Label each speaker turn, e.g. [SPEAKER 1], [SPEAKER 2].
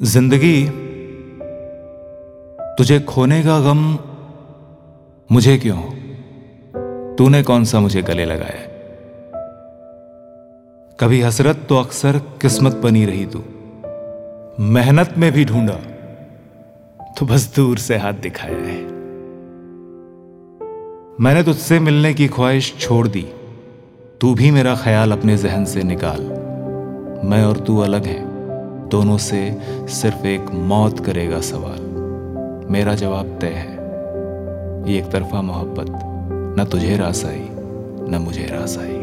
[SPEAKER 1] ज़िंदगी, तुझे खोने का गम मुझे क्यों? तूने कौन सा मुझे गले लगाया? कभी हसरत तो अक्सर किस्मत बनी रही तू। मेहनत में भी ढूंढा तो बस दूर से हाथ दिखाया है। मैंने तुझसे मिलने की ख्वाहिश छोड़ दी। तू भी मेरा ख्याल अपने जहन से निकाल। मैं और तू अलग हैं। दोनों से सिर्फ़ एक मौत करेगा सवाल। मेरा जवाब तय है। ये एक तरफा मोहब्बत, न तुझे रास आई न मुझे रास आई